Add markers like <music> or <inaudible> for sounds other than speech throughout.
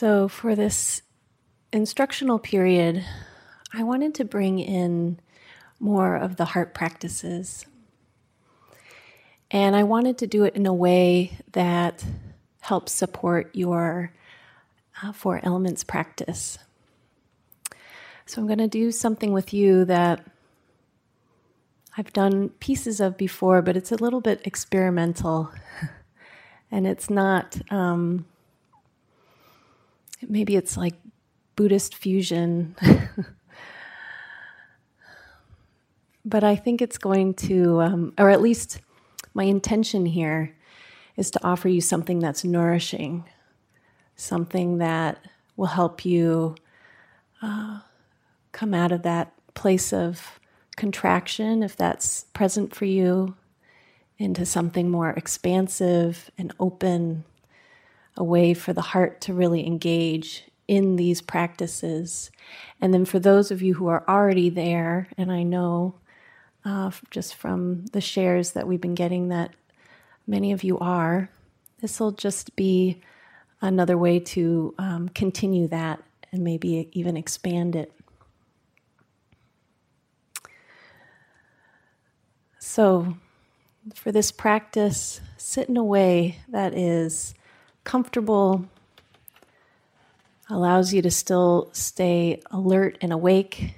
So, for this instructional period, I wanted to bring in more of the heart practices. And I wanted to do it in a way that helps support your uh, Four Elements practice. So I'm going to do something with you that I've done pieces of before, but it's a little bit experimental. <laughs> and it's not, um, maybe it's like Buddhist fusion. but I think it's going to, um, or at least my intention here is to offer you something that's nourishing, something that will help you uh, come out of that place of contraction, if that's present for you, into something more expansive and open, a way for the heart to really engage in these practices. And then for those of you who are already there, and I know uh, just from the shares that we've been getting that many of you are, this will just be another way to um, continue that and maybe even expand it. So, for this practice, sit in a way that is comfortable, allows you to still stay alert and awake.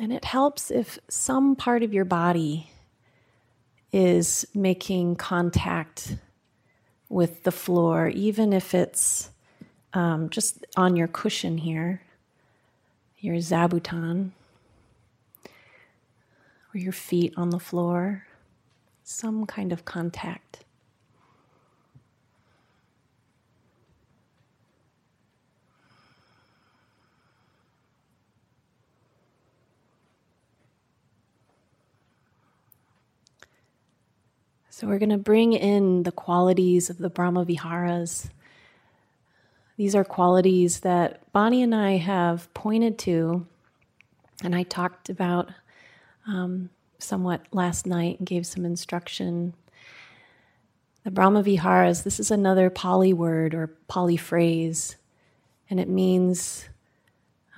And it helps if some part of your body is making contact with the floor, even if it's um, just on your cushion here, your zabuton, or your feet on the floor, some kind of contact. So we're going to bring in the qualities of the Brahma Viharas. These are qualities that Bonnie and I have pointed to, and I talked about um, somewhat last night and gave some instruction. The Brahma Viharas, this is another Pali word or Pali phrase, and it means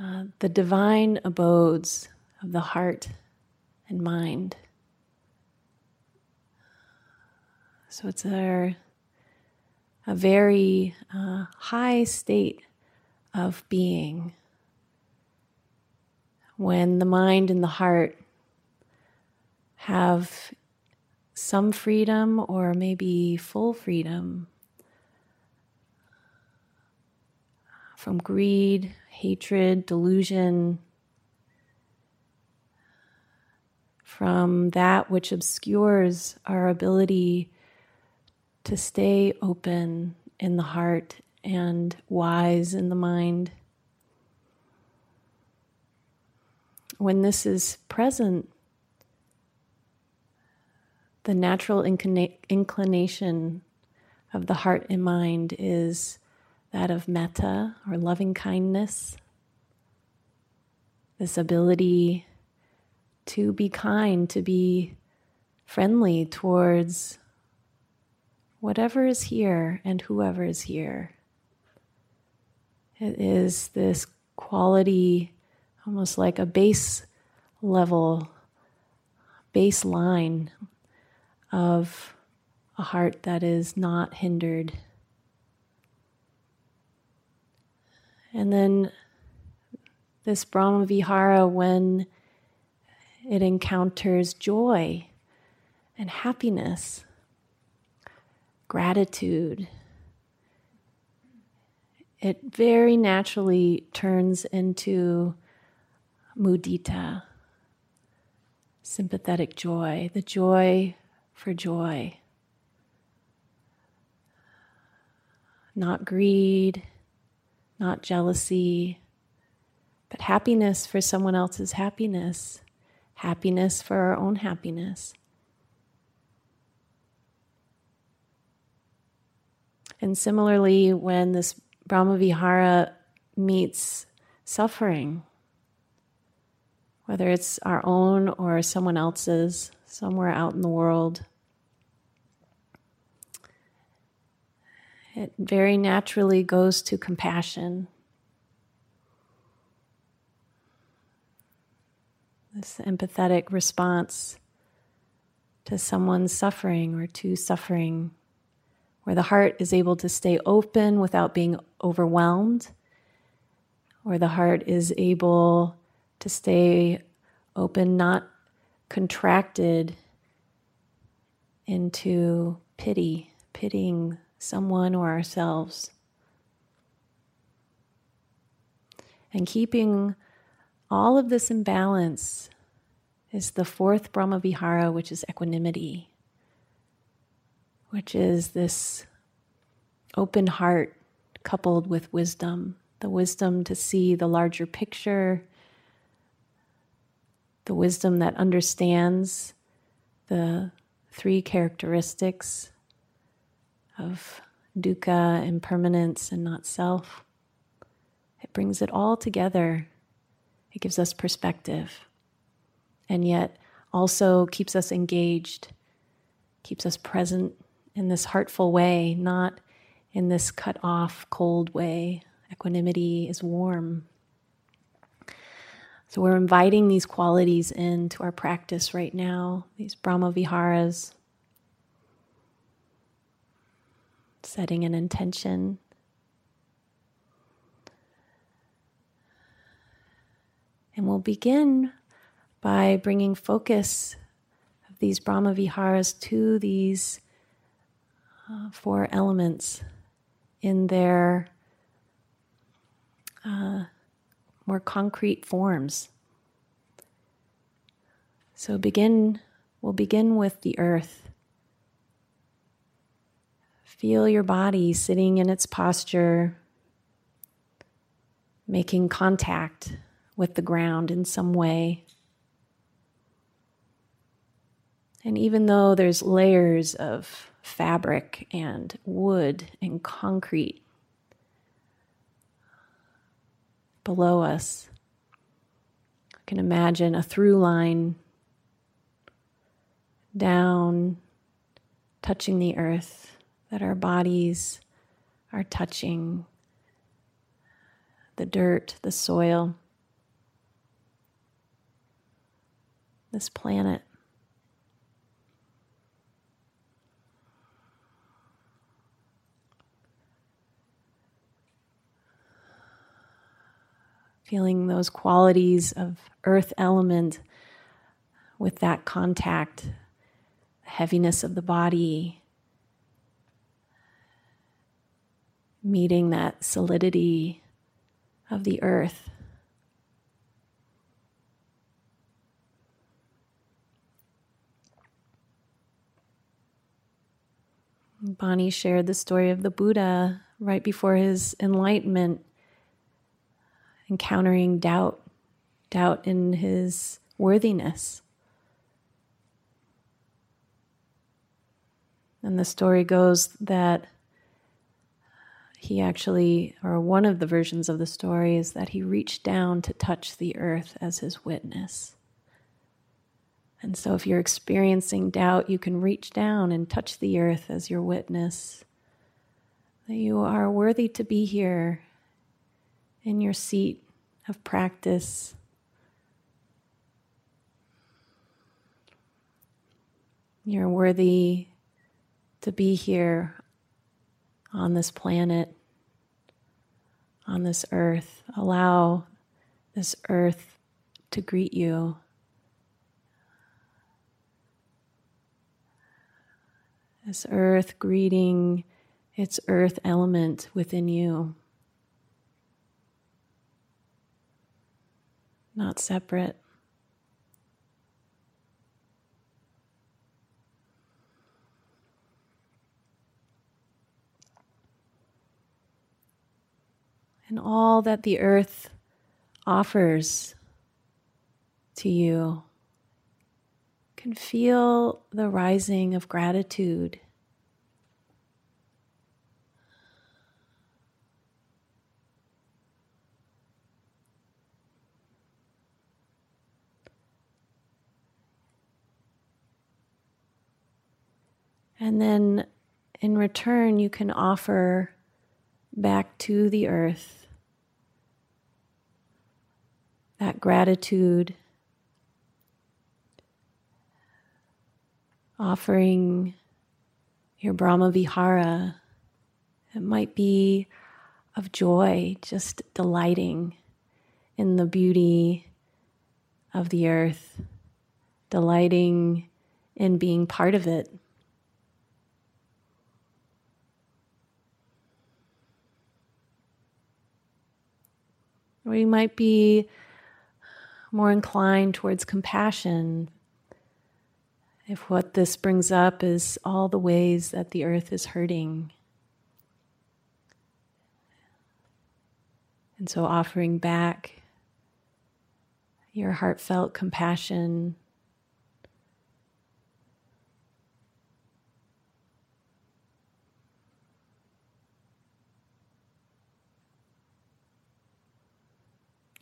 uh, the divine abodes of the heart and mind. So it's a, a very uh, high state of being when the mind and the heart have some freedom or maybe full freedom from greed, hatred, delusion, from that which obscures our ability to stay open in the heart and wise in the mind. When this is present, the natural inclina- inclination of the heart and mind is that of metta or loving kindness. This ability to be kind, to be friendly towards whatever is here and whoever is here. It is this quality, almost like a base level, baseline of a heart that is not hindered. And then this Brahma Vihara, when it encounters joy and happiness, gratitude, it very naturally turns into mudita, sympathetic joy, the joy for joy. Not greed, not jealousy, but happiness for someone else's happiness, happiness for our own happiness. And similarly, when this Brahma Vihara meets suffering, whether it's our own or someone else's, somewhere out in the world. It very naturally goes to compassion. This empathetic response to someone's suffering or to suffering, where the heart is able to stay open without being overwhelmed, where the heart is able to stay open, not contracted into pity, pitying someone or ourselves. And keeping all of this in balance is the fourth Brahma Vihara, which is equanimity, which is this open heart coupled with wisdom the wisdom to see the larger picture, the wisdom that understands the three characteristics of dukkha, impermanence, and not self. It brings it all together. It gives us perspective, and yet also keeps us engaged, keeps us present in this heartful way, not in this cut off, cold way. Equanimity is warm. So we're inviting these qualities into our practice right now, these Brahma Viharas. setting an intention. And we'll begin by bringing focus of these Brahma Viharas to these uh, four elements in their uh, more concrete forms. So begin. We'll begin with the earth. Feel your body sitting in its posture, making contact with the ground in some way. And even though there's layers of fabric and wood and concrete below us, I can imagine a through line down, touching the earth that our bodies are touching the dirt, the soil, this planet. Feeling those qualities of earth element with that contact, the heaviness of the body, meeting that solidity of the earth. Bonnie shared the story of the Buddha right before his enlightenment, encountering doubt, doubt in his worthiness. And the story goes that he actually, or one of the versions of the story, is that he reached down to touch the earth as his witness. And so, if you're experiencing doubt, you can reach down and touch the earth as your witness. That you are worthy to be here in your seat of practice. You're worthy to be here on this planet, on this earth. Allow this earth to greet you. This earth greeting its earth element within you. Not separate. and all that the earth offers to you. Can feel the rising of gratitude. And then in return, you can offer back to the earth that gratitude, offering your Brahma Vihara. It might be of joy, just delighting in the beauty of the earth, delighting in being part of it. We might be more inclined towards compassion if what this brings up is all the ways that the earth is hurting. And so offering back your heartfelt compassion.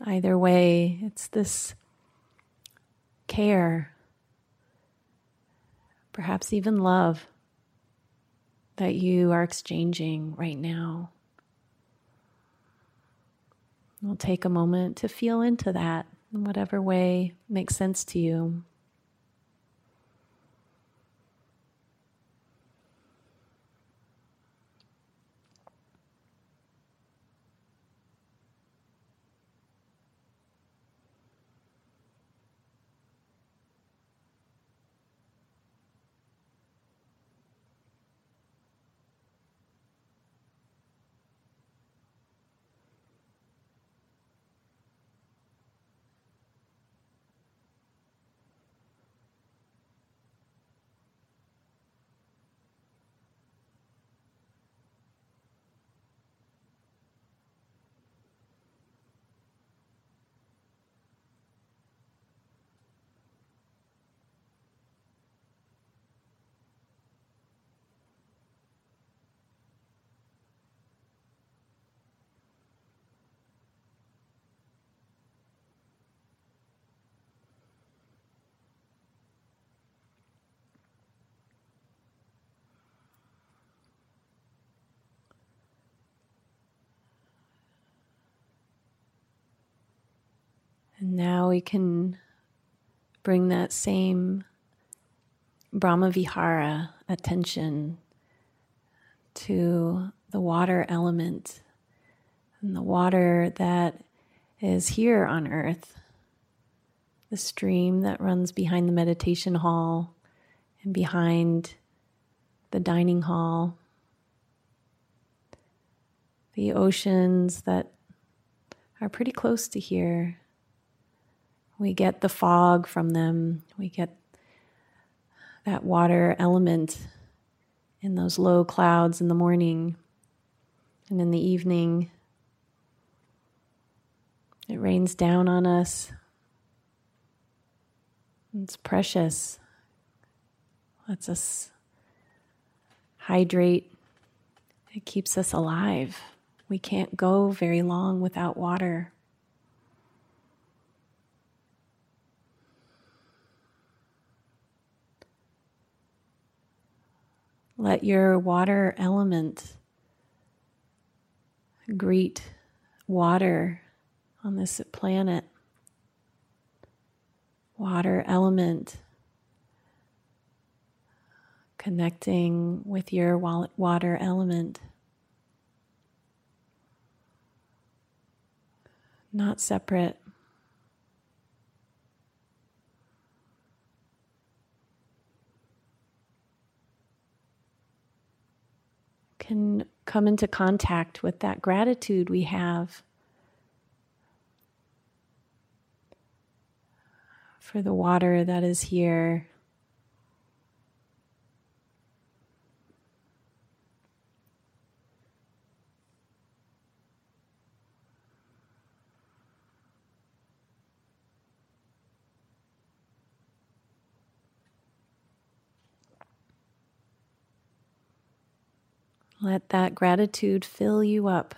Either way, it's this care, perhaps even love that you are exchanging right now. We'll take a moment to feel into that in whatever way makes sense to you. And now we can bring that same Brahma Vihara attention to the water element and the water that is here on earth, the stream that runs behind the meditation hall and behind the dining hall, the oceans that are pretty close to here we get the fog from them. We get that water element in those low clouds in the morning. And in the evening, it rains down on us. It's precious. Lets us hydrate. It keeps us alive. We can't go very long without water. Let your water element greet water on this planet. Water element connecting with your water element. Not separate. Can come into contact with that gratitude we have for the water that is here. Let that gratitude fill you up.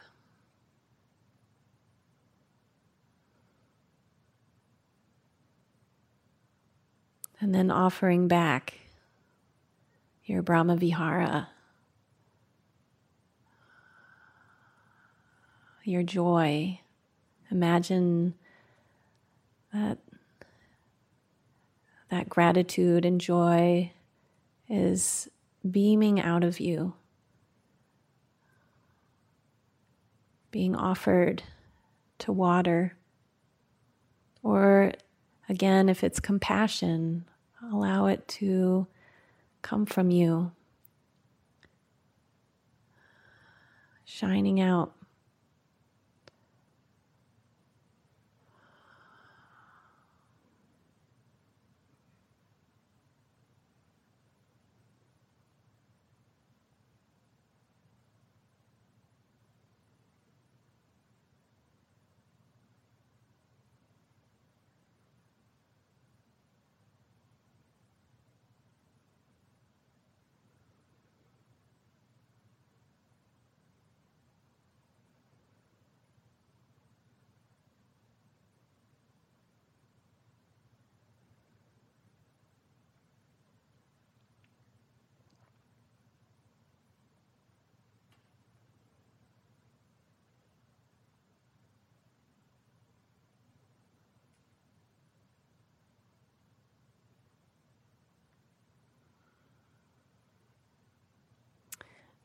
And then offering back your Brahma Vihara, your joy. Imagine that that gratitude and joy is beaming out of you, being offered to water. Or again, if it's compassion, allow it to come from you, shining out.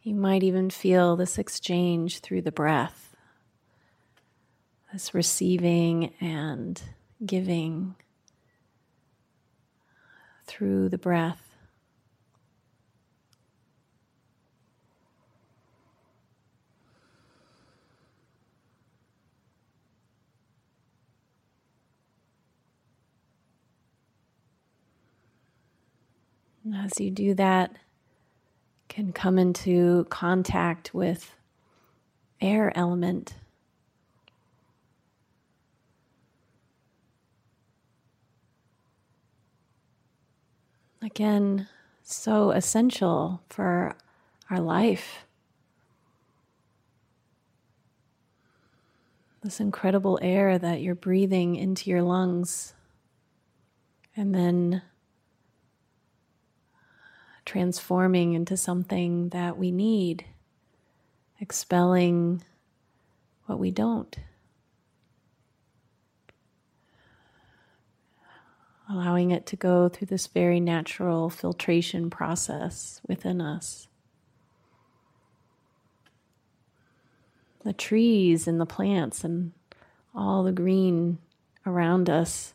You might even feel this exchange through the breath, this receiving and giving through the breath. as you do that, can come into contact with air element. Again, so essential for our life. This incredible air that you're breathing into your lungs and then transforming into something that we need, expelling what we don't. Allowing it to go through this very natural filtration process within us. The trees and the plants and all the green around us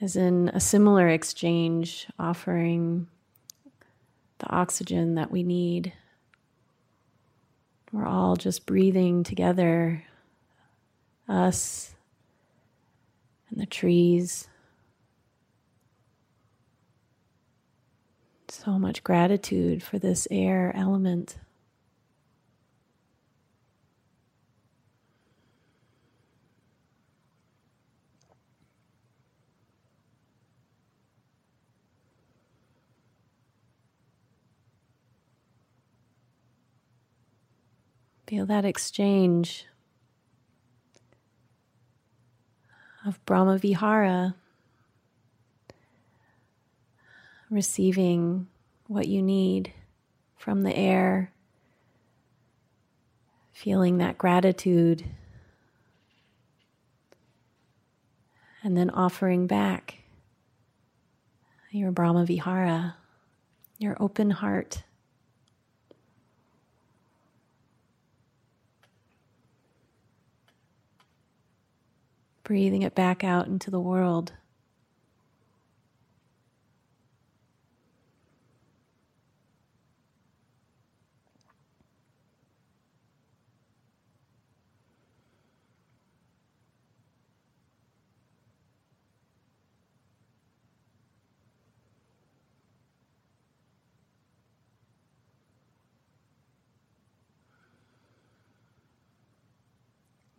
is in a similar exchange, offering the oxygen that we need. We're all just breathing together, us and the trees. So much gratitude for this air element. Feel that exchange of Brahma Vihara, receiving what you need from the air, feeling that gratitude, and then offering back your Brahma Vihara, your open heart. Breathing it back out into the world.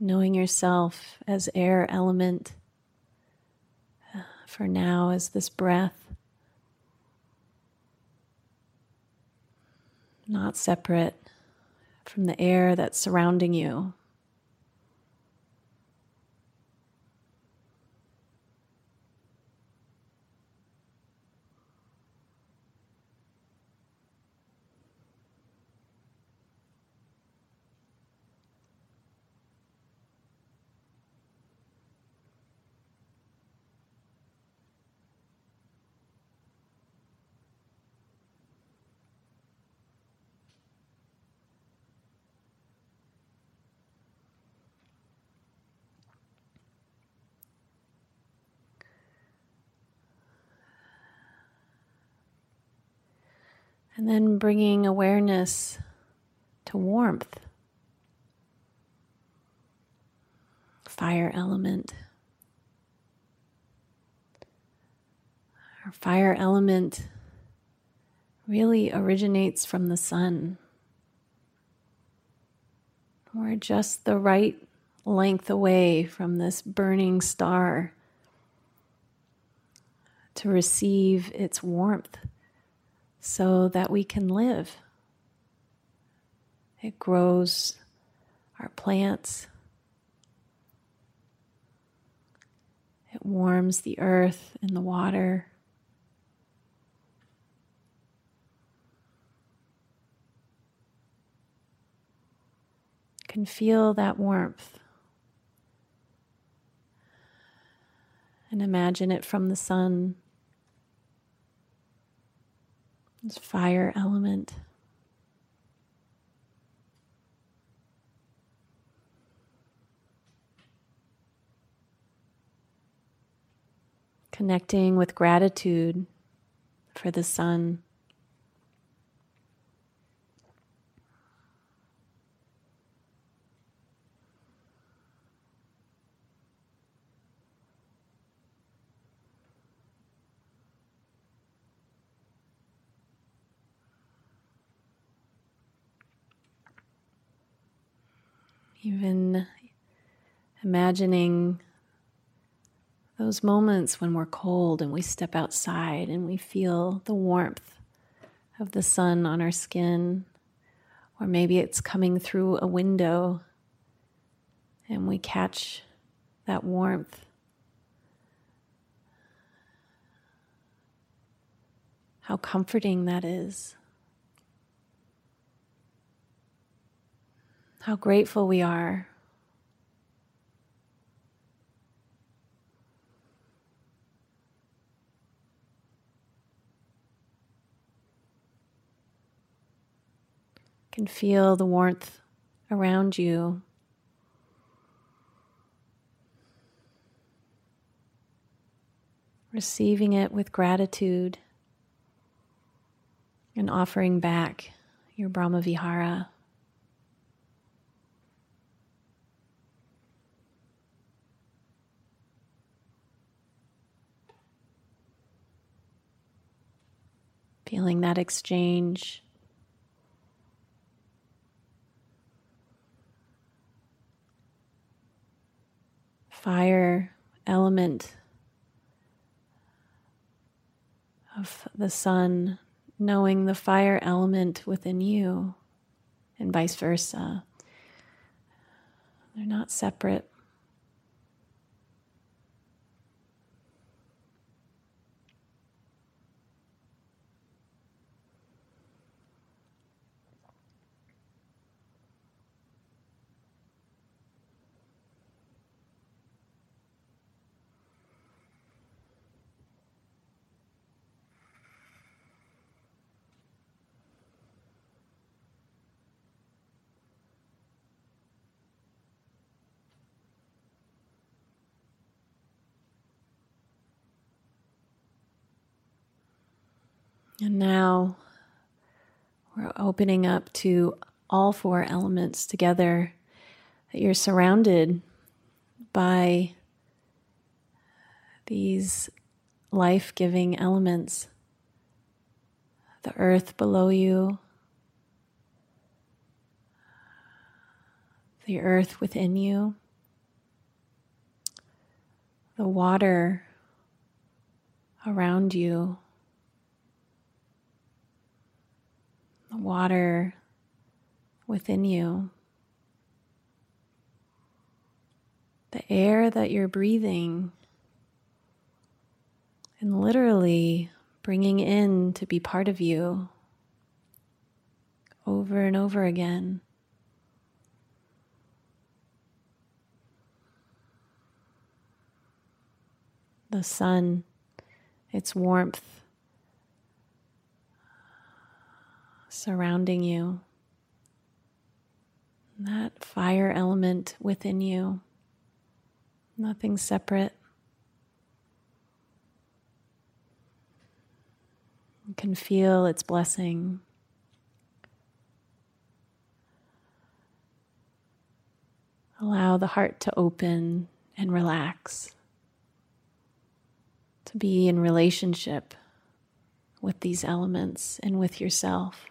Knowing yourself as air element uh, for now as this breath, not separate from the air that's surrounding you. And then bringing awareness to warmth, fire element. Our fire element really originates from the sun. We're just the right length away from this burning star to receive its warmth so that we can live. It grows our plants, it warms the earth and the water. can feel that warmth. And imagine it from the sun, this fire element. Connecting with gratitude for the sun. Even imagining those moments when we're cold and we step outside and we feel the warmth of the sun on our skin, or maybe it's coming through a window and we catch that warmth. How comforting that is. How grateful we are. Can feel the warmth around you. Receiving it with gratitude and offering back your Brahma Vihara. Feeling that exchange. Fire element of the sun, knowing the fire element within you, and vice versa. They're not separate. And now we're opening up to all four elements together, that you're surrounded by these life giving elements the earth below you, the earth within you, the water around you. the water within you, the air that you're breathing, and literally bringing in to be part of you over and over again. The sun, its warmth surrounding you, that fire element within you, nothing separate. can feel its blessing. Allow the heart to open and relax, to be in relationship with these elements and with yourself.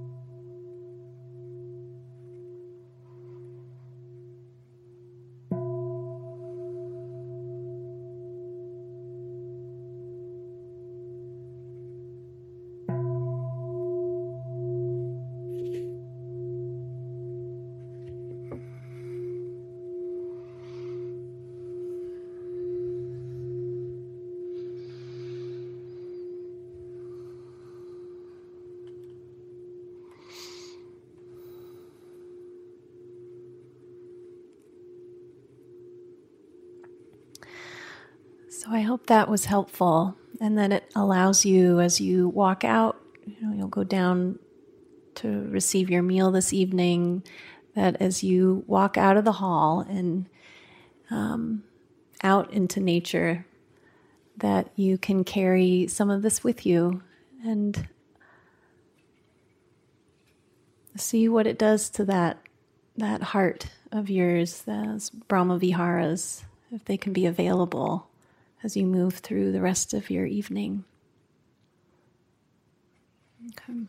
So I hope that was helpful and then it allows you as you walk out, you know, you'll go down to receive your meal this evening, that as you walk out of the hall and um, out into nature, that you can carry some of this with you and see what it does to that that heart of yours, those Brahma Viharas, if they can be available as you move through the rest of your evening. Okay.